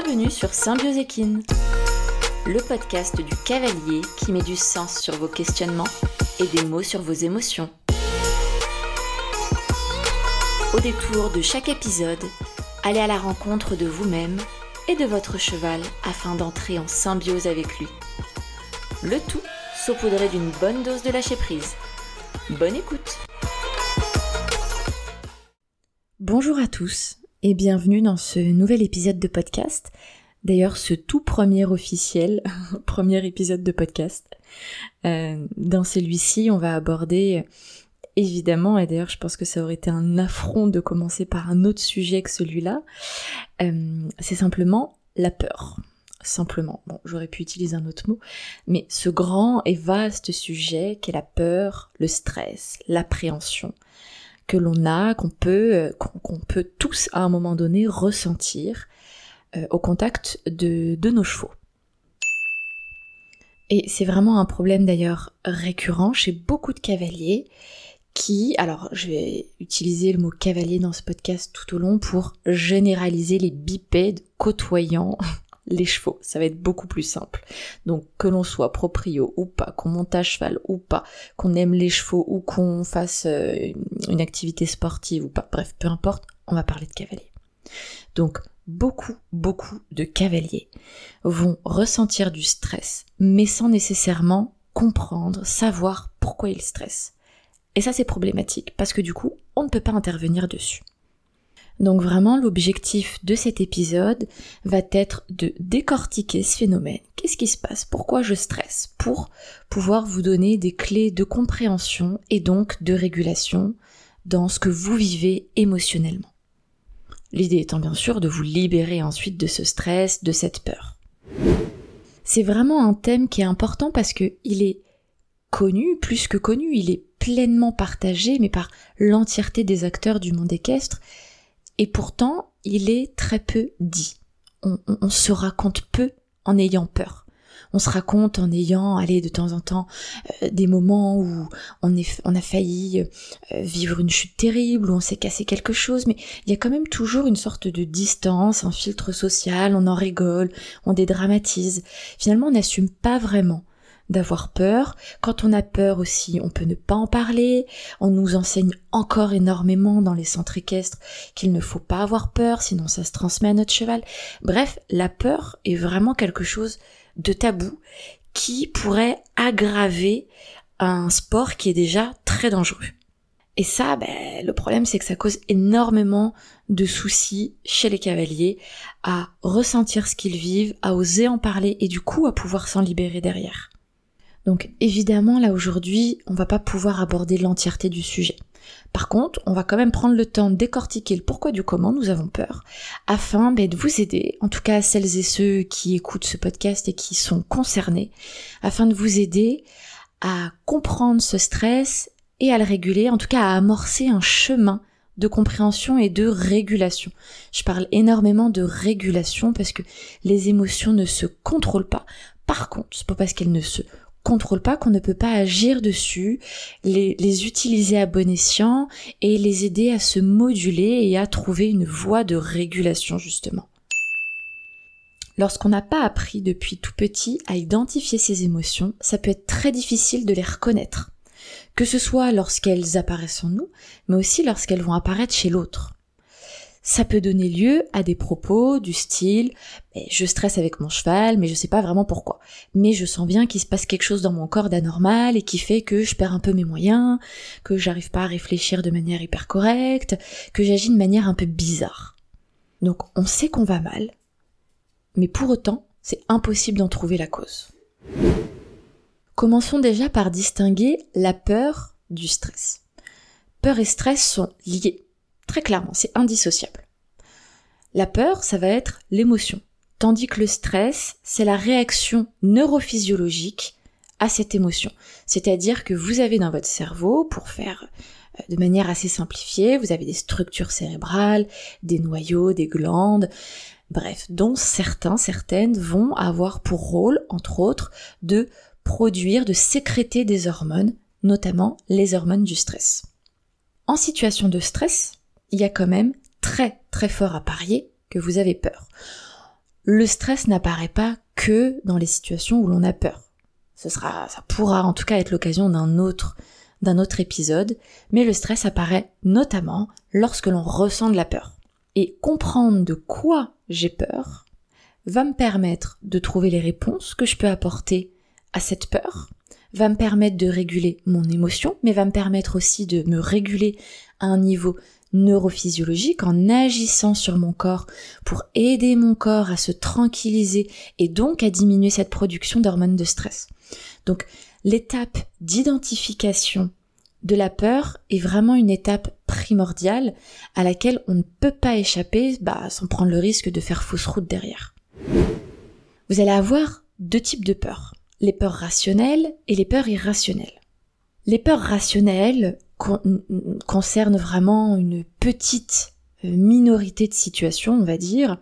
Bienvenue sur Symbioséquine, le podcast du cavalier qui met du sens sur vos questionnements et des mots sur vos émotions. Au détour de chaque épisode, allez à la rencontre de vous-même et de votre cheval afin d'entrer en symbiose avec lui. Le tout saupoudré d'une bonne dose de lâcher prise. Bonne écoute Bonjour à tous et bienvenue dans ce nouvel épisode de podcast. D'ailleurs, ce tout premier officiel, premier épisode de podcast. Euh, dans celui-ci, on va aborder évidemment, et d'ailleurs je pense que ça aurait été un affront de commencer par un autre sujet que celui-là, euh, c'est simplement la peur. Simplement. Bon, j'aurais pu utiliser un autre mot, mais ce grand et vaste sujet qu'est la peur, le stress, l'appréhension, que l'on a, qu'on peut, euh, qu'on peut tous à un moment donné ressentir euh, au contact de, de nos chevaux. Et c'est vraiment un problème d'ailleurs récurrent chez beaucoup de cavaliers qui, alors je vais utiliser le mot cavalier dans ce podcast tout au long pour généraliser les bipèdes côtoyant les chevaux. Ça va être beaucoup plus simple. Donc que l'on soit proprio ou pas, qu'on monte à cheval ou pas, qu'on aime les chevaux ou qu'on fasse euh, une activité sportive ou pas, bref, peu importe, on va parler de cavalier. Donc beaucoup, beaucoup de cavaliers vont ressentir du stress, mais sans nécessairement comprendre, savoir pourquoi ils stressent. Et ça c'est problématique, parce que du coup, on ne peut pas intervenir dessus. Donc vraiment, l'objectif de cet épisode va être de décortiquer ce phénomène. Qu'est-ce qui se passe? Pourquoi je stresse? Pour pouvoir vous donner des clés de compréhension et donc de régulation dans ce que vous vivez émotionnellement. L'idée étant bien sûr de vous libérer ensuite de ce stress, de cette peur. C'est vraiment un thème qui est important parce que il est connu, plus que connu, il est pleinement partagé, mais par l'entièreté des acteurs du monde équestre, et pourtant il est très peu dit. On, se raconte peu en ayant peur. On se raconte en ayant, allez, de temps en temps, euh, des moments où on, a failli euh, vivre une chute terrible, où on s'est cassé quelque chose, mais il y a quand même toujours une sorte de distance, un filtre social, on en rigole, on dédramatise. Finalement, on n'assume pas vraiment d'avoir peur. Quand on a peur aussi, on peut ne pas en parler. On nous enseigne encore énormément dans les centres équestres qu'il ne faut pas avoir peur, sinon ça se transmet à notre cheval. Bref, la peur est vraiment quelque chose de tabou qui pourrait aggraver un sport qui est déjà très dangereux. Et ça, ben, le problème c'est que ça cause énormément de soucis chez les cavaliers à ressentir ce qu'ils vivent, à oser en parler et du coup à pouvoir s'en libérer derrière. Donc évidemment là aujourd'hui on va pas pouvoir aborder l'entièreté du sujet. Par contre, on va quand même prendre le temps de décortiquer le pourquoi du comment nous avons peur, afin ben, de vous aider, en tout cas celles et ceux qui écoutent ce podcast et qui sont concernés, afin de vous aider à comprendre ce stress et à le réguler, en tout cas à amorcer un chemin de compréhension et de régulation. Je parle énormément de régulation parce que les émotions ne se contrôlent pas. Par contre, c'est pas parce qu'elles ne se contrôle pas, qu'on ne peut pas agir dessus, les, les, utiliser à bon escient et les aider à se moduler et à trouver une voie de régulation justement. Lorsqu'on n'a pas appris depuis tout petit à identifier ses émotions, ça peut être très difficile de les reconnaître, que ce soit lorsqu'elles apparaissent en nous, mais aussi lorsqu'elles vont apparaître chez l'autre ça peut donner lieu à des propos du style je stresse avec mon cheval, mais je sais pas vraiment pourquoi. Mais je sens bien qu'il se passe quelque chose dans mon corps d'anormal et qui fait que je perds un peu mes moyens, que j'arrive pas à réfléchir de manière hyper correcte, que j'agis de manière un peu bizarre. Donc on sait qu'on va mal, mais pour autant, c'est impossible d'en trouver la cause. Commençons déjà par distinguer la peur du stress. Peur et stress sont liés. Très clairement, c'est indissociable. La peur, ça va être l'émotion, tandis que le stress, c'est la réaction neurophysiologique à cette émotion. C'est-à-dire que vous avez dans votre cerveau, pour faire euh, de manière assez simplifiée, vous avez des structures cérébrales, des noyaux, des glandes, bref, dont certains, certaines vont avoir pour rôle, entre autres, de produire, de sécréter des hormones, notamment les hormones du stress. En situation de stress, il y a quand même très très fort à parier que vous avez peur. le stress n'apparaît pas que dans les situations où l'on a peur. Ce sera, ça pourra en tout cas être l'occasion d'un autre, d'un autre épisode, mais le stress apparaît notamment lorsque l'on ressent de la peur. Et comprendre de quoi j'ai peur va me permettre de trouver les réponses que je peux apporter à cette peur, va me permettre de réguler mon émotion, mais va me permettre aussi de me réguler à un niveau neurophysiologique en agissant sur mon corps pour aider mon corps à se tranquilliser et donc à diminuer cette production d'hormones de stress. Donc l'étape d'identification de la peur est vraiment une étape primordiale à laquelle on ne peut pas échapper bah, sans prendre le risque de faire fausse route derrière. Vous allez avoir deux types de peurs, les peurs rationnelles et les peurs irrationnelles. Les peurs rationnelles concernent vraiment une petite euh, minorité de situations, on va dire,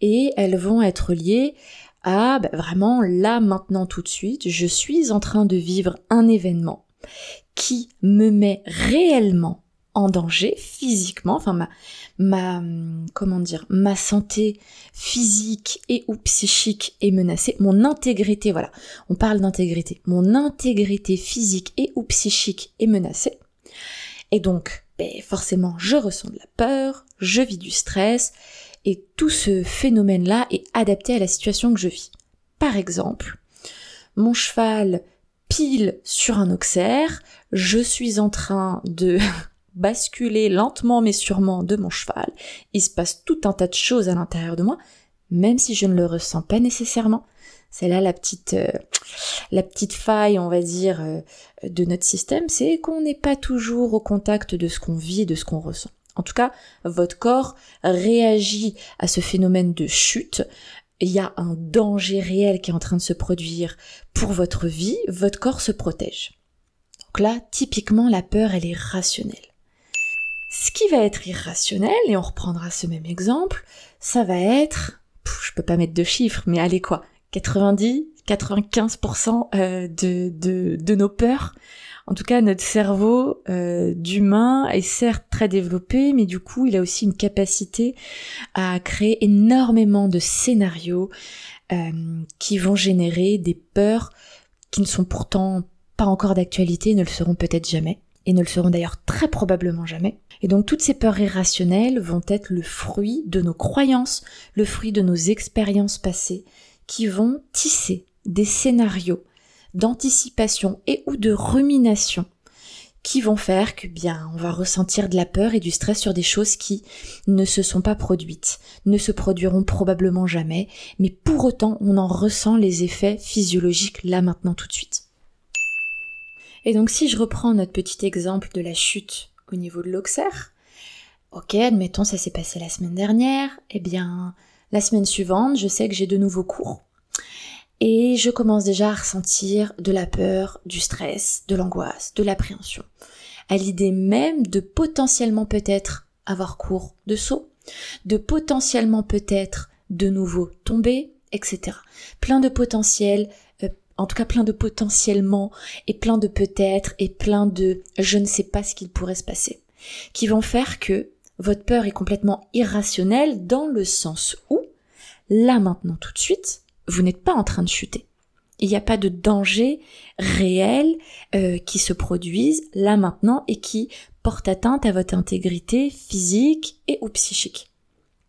et elles vont être liées à bah, vraiment là maintenant tout de suite, je suis en train de vivre un événement qui me met réellement en danger physiquement, enfin ma, ma, comment dire, ma santé physique et ou psychique est menacée, mon intégrité, voilà, on parle d'intégrité, mon intégrité physique et ou psychique est menacée, et donc, ben, forcément, je ressens de la peur, je vis du stress, et tout ce phénomène-là est adapté à la situation que je vis. Par exemple, mon cheval pile sur un auxerre, je suis en train de basculer lentement mais sûrement de mon cheval, il se passe tout un tas de choses à l'intérieur de moi, même si je ne le ressens pas nécessairement. C'est là la petite, euh, la petite faille, on va dire, euh, de notre système, c'est qu'on n'est pas toujours au contact de ce qu'on vit, de ce qu'on ressent. En tout cas, votre corps réagit à ce phénomène de chute. Il y a un danger réel qui est en train de se produire pour votre vie. Votre corps se protège. Donc là, typiquement, la peur, elle est rationnelle. Ce qui va être irrationnel, et on reprendra ce même exemple, ça va être, je peux pas mettre de chiffres, mais allez quoi, 90, 95% euh, de, de, de nos peurs. En tout cas, notre cerveau euh, d'humain est certes très développé, mais du coup, il a aussi une capacité à créer énormément de scénarios euh, qui vont générer des peurs qui ne sont pourtant pas encore d'actualité, ne le seront peut-être jamais, et ne le seront d'ailleurs très probablement jamais. Et donc toutes ces peurs irrationnelles vont être le fruit de nos croyances, le fruit de nos expériences passées, qui vont tisser des scénarios d'anticipation et ou de rumination qui vont faire que bien on va ressentir de la peur et du stress sur des choses qui ne se sont pas produites, ne se produiront probablement jamais, mais pour autant on en ressent les effets physiologiques là maintenant tout de suite. Et donc si je reprends notre petit exemple de la chute au niveau de l'oxère, ok, admettons ça s'est passé la semaine dernière, eh bien la semaine suivante, je sais que j'ai de nouveaux cours. Et je commence déjà à ressentir de la peur, du stress, de l'angoisse, de l'appréhension. À l'idée même de potentiellement peut-être avoir cours de saut, de potentiellement peut-être de nouveau tomber, etc. Plein de potentiels, euh, en tout cas plein de potentiellement, et plein de peut-être, et plein de je ne sais pas ce qu'il pourrait se passer, qui vont faire que votre peur est complètement irrationnelle dans le sens où, là maintenant tout de suite, vous n'êtes pas en train de chuter. Il n'y a pas de danger réel euh, qui se produise là maintenant et qui porte atteinte à votre intégrité physique et ou psychique.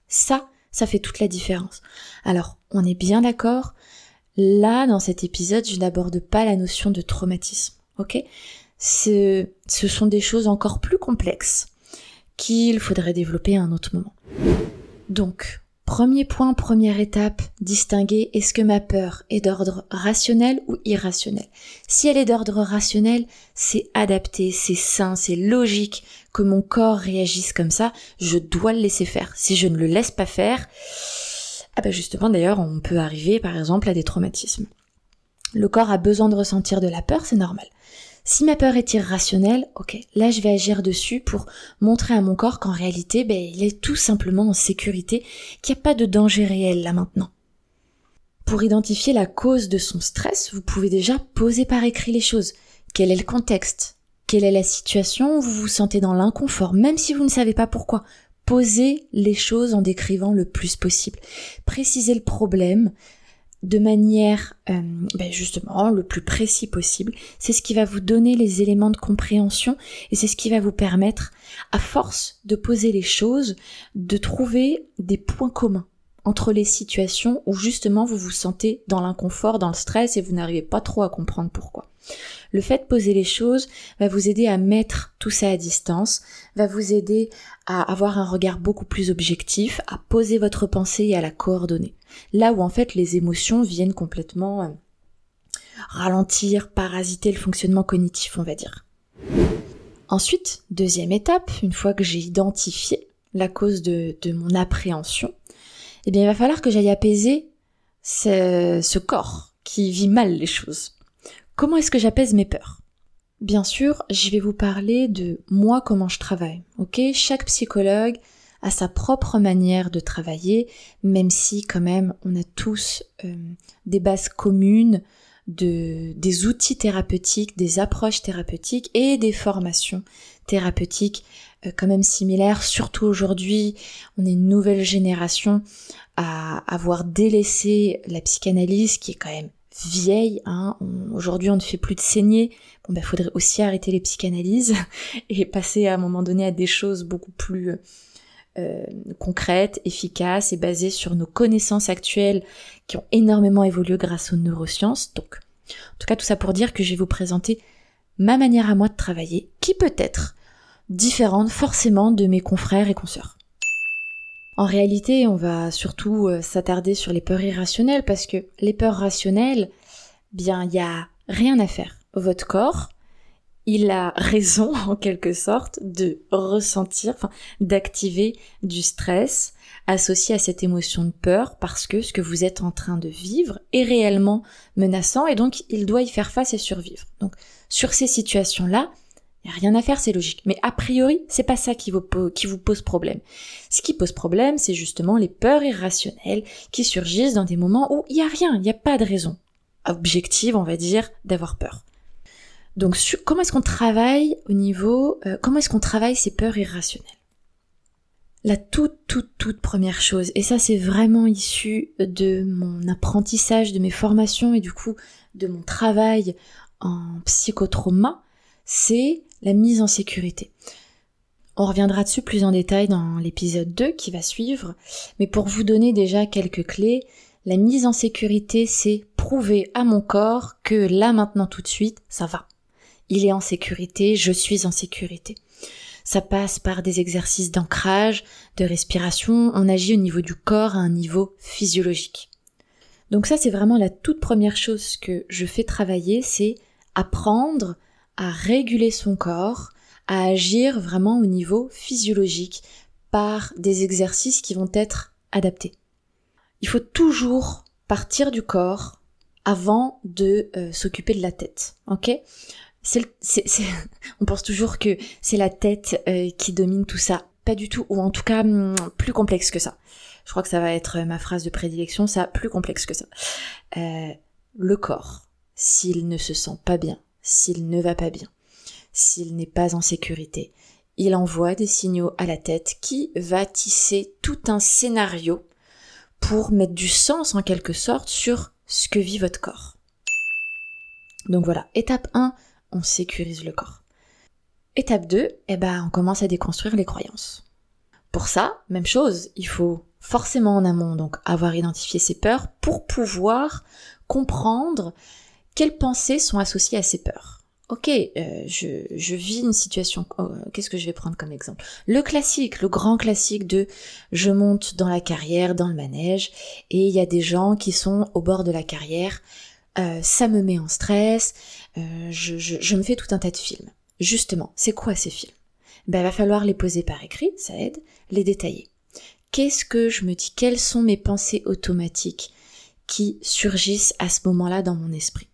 Ça, ça fait toute la différence. Alors, on est bien d'accord. Là, dans cet épisode, je n'aborde pas la notion de traumatisme. Ok? Ce, ce sont des choses encore plus complexes qu'il faudrait développer à un autre moment. Donc, Premier point, première étape, distinguer est-ce que ma peur est d'ordre rationnel ou irrationnel. Si elle est d'ordre rationnel, c'est adapté, c'est sain, c'est logique que mon corps réagisse comme ça, je dois le laisser faire. Si je ne le laisse pas faire, ah ben justement d'ailleurs on peut arriver par exemple à des traumatismes. Le corps a besoin de ressentir de la peur, c'est normal. Si ma peur est irrationnelle, ok, là je vais agir dessus pour montrer à mon corps qu'en réalité, ben, il est tout simplement en sécurité, qu'il n'y a pas de danger réel là maintenant. Pour identifier la cause de son stress, vous pouvez déjà poser par écrit les choses. Quel est le contexte? Quelle est la situation? Où vous vous sentez dans l'inconfort, même si vous ne savez pas pourquoi Posez les choses en décrivant le plus possible. Précisez le problème de manière euh, ben justement le plus précis possible. C'est ce qui va vous donner les éléments de compréhension et c'est ce qui va vous permettre, à force de poser les choses, de trouver des points communs entre les situations où justement vous vous sentez dans l'inconfort, dans le stress et vous n'arrivez pas trop à comprendre pourquoi. Le fait de poser les choses va vous aider à mettre tout ça à distance, va vous aider à avoir un regard beaucoup plus objectif, à poser votre pensée et à la coordonner. Là où en fait les émotions viennent complètement euh, ralentir, parasiter le fonctionnement cognitif, on va dire. Ensuite, deuxième étape, une fois que j'ai identifié la cause de, mon appréhension, eh bien il va falloir que j'aille apaiser ce corps qui vit mal les choses. Comment est-ce que j'apaise mes peurs? Bien sûr, je vais vous parler de moi comment je travaille. Ok, chaque psychologue a sa propre manière de travailler, même si quand même on a tous euh, des bases communes, de, des outils thérapeutiques, des approches thérapeutiques et des formations thérapeutiques euh, quand même similaires. Surtout aujourd'hui, on est une nouvelle génération à avoir délaissé la psychanalyse qui est quand même vieille. Hein. Aujourd'hui, on ne fait plus de saigner. Bon, ben, faudrait aussi arrêter les psychanalyses et passer à un moment donné à des choses beaucoup plus euh, concrètes, efficaces et basées sur nos connaissances actuelles qui ont énormément évolué grâce aux neurosciences. Donc, en tout cas, tout ça pour dire que je vais vous présenter ma manière à moi de travailler, qui peut être différente forcément de mes confrères et consoeurs. En réalité, on va surtout euh, s'attarder sur les peurs irrationnelles parce que les peurs rationnelles, bien, il y a rien à faire. Votre corps, il a raison en quelque sorte de ressentir, d'activer du stress associé à cette émotion de peur parce que ce que vous êtes en train de vivre est réellement menaçant et donc il doit y faire face et survivre. Donc, sur ces situations-là, il n'y a rien à faire, c'est logique. Mais a priori, c'est pas ça qui vous, pose problème. Ce qui pose problème, c'est justement les peurs irrationnelles qui surgissent dans des moments où il n'y a rien, il n'y a pas de raison objective, on va dire, d'avoir peur. Donc, comment est-ce qu'on travaille au niveau, euh, comment est-ce qu'on travaille ces peurs irrationnelles? La toute, toute, toute première chose, et ça c'est vraiment issu de mon apprentissage, de mes formations et du coup de mon travail en psychotrauma, c'est la mise en sécurité. On reviendra dessus plus en détail dans l'épisode 2 qui va suivre, mais pour vous donner déjà quelques clés, la mise en sécurité, c'est prouver à mon corps que là maintenant tout de suite, ça va. Il est en sécurité, je suis en sécurité. Ça passe par des exercices d'ancrage, de respiration, on agit au niveau du corps à un niveau physiologique. Donc ça c'est vraiment la toute première chose que je fais travailler, c'est apprendre à réguler son corps, à agir vraiment au niveau physiologique par des exercices qui vont être adaptés. Il faut toujours partir du corps avant de euh, s'occuper de la tête, ok? On pense toujours que c'est la tête euh, qui domine tout ça. Pas du tout, ou en tout cas hmm, plus complexe que ça. Je crois que ça va être ma phrase de prédilection, ça, plus complexe que ça. Euh, le corps, s'il ne se sent pas bien, s'il ne va pas bien, s'il n'est pas en sécurité. Il envoie des signaux à la tête qui va tisser tout un scénario pour mettre du sens en quelque sorte sur ce que vit votre corps. Donc voilà, étape 1, on sécurise le corps. Étape 2, eh ben, on commence à déconstruire les croyances. Pour ça, même chose, il faut forcément en amont donc avoir identifié ses peurs pour pouvoir comprendre quelles pensées sont associées à ces peurs? Ok, euh, je, vis une situation. Oh, qu'est-ce que je vais prendre comme exemple? Le classique, le grand classique de je monte dans la carrière, dans le manège, et il y a des gens qui sont au bord de la carrière. Euh, ça me met en stress. Euh, je, me fais tout un tas de films. Justement, c'est quoi ces films? Ben, il va falloir les poser par écrit, ça aide, les détailler. Qu'est-ce que je me dis? Quelles sont mes pensées automatiques qui surgissent à ce moment-là dans mon esprit?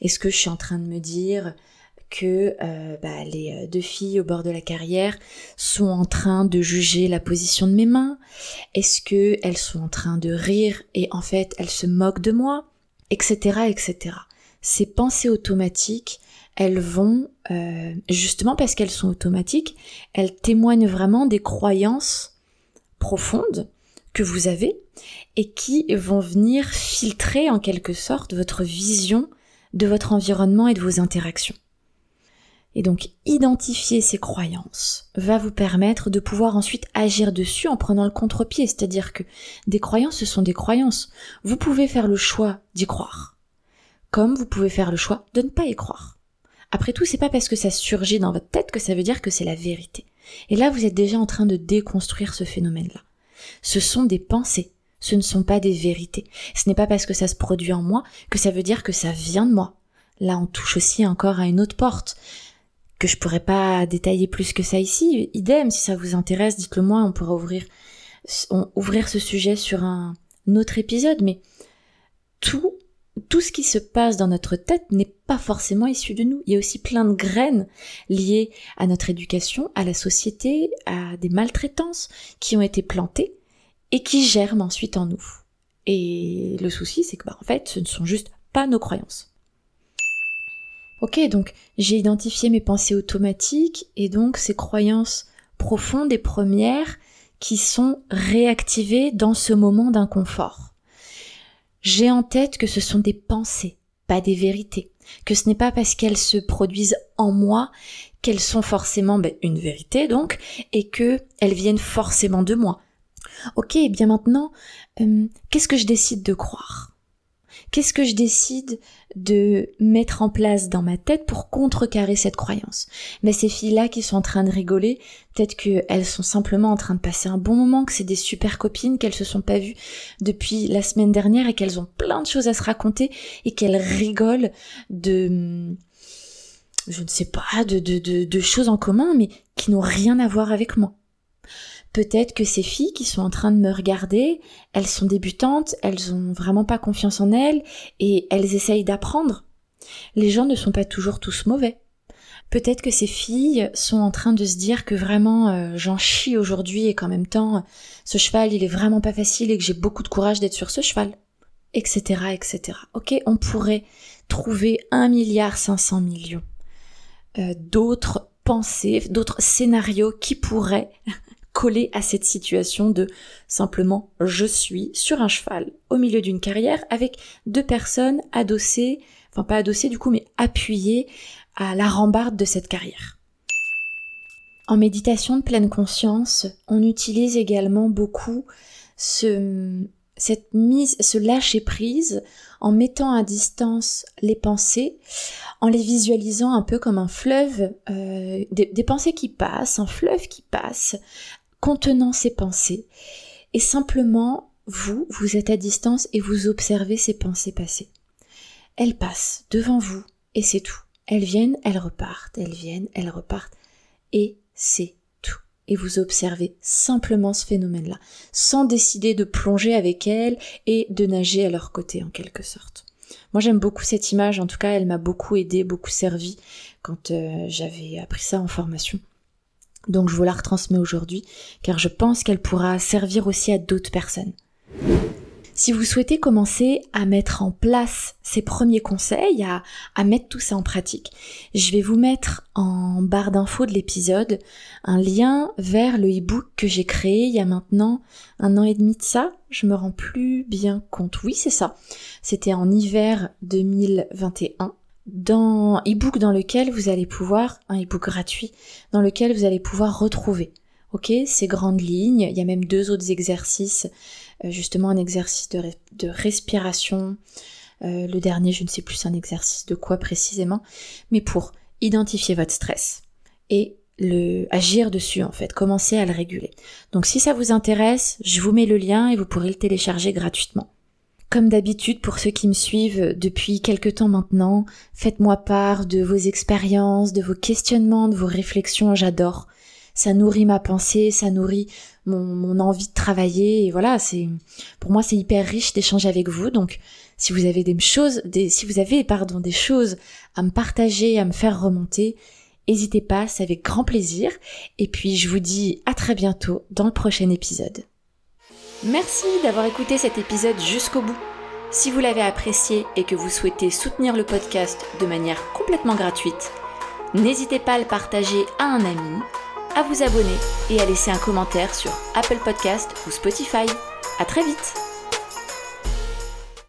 Est-ce que je suis en train de me dire que euh, bah, les euh, deux filles au bord de la carrière sont en train de juger la position de mes mains? Est-ce que elles sont en train de rire et en fait elles se moquent de moi? Etc. etc. Ces pensées automatiques, elles vont euh, justement parce qu'elles sont automatiques, elles témoignent vraiment des croyances profondes que vous avez et qui vont venir filtrer en quelque sorte votre vision de votre environnement et de vos interactions. Et donc identifier ces croyances va vous permettre de pouvoir ensuite agir dessus en prenant le contre-pied, c'est-à-dire que des croyances, ce sont des croyances. Vous pouvez faire le choix d'y croire, comme vous pouvez faire le choix de ne pas y croire. Après tout, c'est pas parce que ça surgit dans votre tête que ça veut dire que c'est la vérité. Et là, vous êtes déjà en train de déconstruire ce phénomène-là. Ce sont des pensées, ce ne sont pas des vérités. Ce n'est pas parce que ça se produit en moi que ça veut dire que ça vient de moi. Là, on touche aussi encore à une autre porte que je pourrais pas détailler plus que ça ici. Idem, si ça vous intéresse, dites-le moi, on pourra ouvrir, ouvrir ce sujet sur un autre épisode, mais tout tout ce qui se passe dans notre tête n'est pas forcément issu de nous. Il y a aussi plein de graines liées à notre éducation, à la société, à des maltraitances qui ont été plantées et qui germent ensuite en nous. Et le souci, c'est que, bah, en fait, ce ne sont juste pas nos croyances. Ok, donc j'ai identifié mes pensées automatiques et donc ces croyances profondes et premières qui sont réactivées dans ce moment d'inconfort j'ai en tête que ce sont des pensées, pas des vérités, que ce n'est pas parce qu'elles se produisent en moi qu'elles sont forcément ben, une vérité donc, et que elles viennent forcément de moi. Ok, bien maintenant, euh, qu'est-ce que je décide de croire? Qu'est-ce que je décide de mettre en place dans ma tête pour contrecarrer cette croyance? Mais ces filles-là qui sont en train de rigoler, peut-être qu'elles sont simplement en train de passer un bon moment, que c'est des super copines, qu'elles se sont pas vues depuis la semaine dernière et qu'elles ont plein de choses à se raconter et qu'elles rigolent de je ne sais pas, de choses en commun, mais qui n'ont rien à voir avec moi. Peut-être que ces filles qui sont en train de me regarder, elles sont débutantes, elles ont vraiment pas confiance en elles et elles essayent d'apprendre. Les gens ne sont pas toujours tous mauvais. Peut-être que ces filles sont en train de se dire que vraiment euh, j'en chie aujourd'hui et qu'en même temps ce cheval il est vraiment pas facile et que j'ai beaucoup de courage d'être sur ce cheval, etc., etc. Ok, on pourrait trouver un milliard cinq cents millions euh, d'autres pensées, d'autres scénarios qui pourraient coller à cette situation de simplement je suis sur un cheval au milieu d'une carrière avec deux personnes adossées, enfin pas adossées du coup, mais appuyées à la rambarde de cette carrière. En méditation de pleine conscience, on utilise également beaucoup ce, cette mise, ce lâcher prise en mettant à distance les pensées, en les visualisant un peu comme un fleuve, euh, des, pensées qui passent, un fleuve qui passe, contenant ces pensées. Et simplement, vous, vous êtes à distance et vous observez ces pensées passer. Elles passent devant vous et c'est tout. Elles viennent, elles repartent, elles viennent, elles repartent et c'est tout. Et vous observez simplement ce phénomène-là, sans décider de plonger avec elles et de nager à leur côté en quelque sorte. Moi j'aime beaucoup cette image, en tout cas elle m'a beaucoup aidé, beaucoup servi quand euh, j'avais appris ça en formation. Donc je vous la retransmets aujourd'hui car je pense qu'elle pourra servir aussi à d'autres personnes. Si vous souhaitez commencer à mettre en place ces premiers conseils, à, mettre tout ça en pratique, je vais vous mettre en barre d'infos de l'épisode un lien vers le e-book que j'ai créé il y a maintenant un an et demi de ça. Je me rends plus bien compte. Oui, c'est ça. C'était en hiver 2021 dans e-book dans lequel vous allez pouvoir, un e-book gratuit, dans lequel vous allez pouvoir retrouver, ok, ces grandes lignes. Il y a même deux autres exercices, euh, justement un exercice de, respiration. Euh, le dernier, je ne sais plus un exercice de quoi précisément, mais pour identifier votre stress et le agir dessus en fait, commencer à le réguler. Donc si ça vous intéresse, je vous mets le lien et vous pourrez le télécharger gratuitement. Comme d'habitude, pour ceux qui me suivent depuis quelque temps maintenant, faites-moi part de vos expériences, de vos questionnements, de vos réflexions, j'adore. Ça nourrit ma pensée, ça nourrit mon, envie de travailler, et voilà, c'est, pour moi c'est hyper riche d'échanger avec vous, donc si vous avez des choses, si vous avez, pardon, des choses à me partager, à me faire remonter, n'hésitez pas, c'est avec grand plaisir, et puis je vous dis à très bientôt dans le prochain épisode. Merci d'avoir écouté cet épisode jusqu'au bout. Si vous l'avez apprécié et que vous souhaitez soutenir le podcast de manière complètement gratuite, n'hésitez pas à le partager à un ami à vous abonner et à laisser un commentaire sur Apple Podcast ou Spotify. À très vite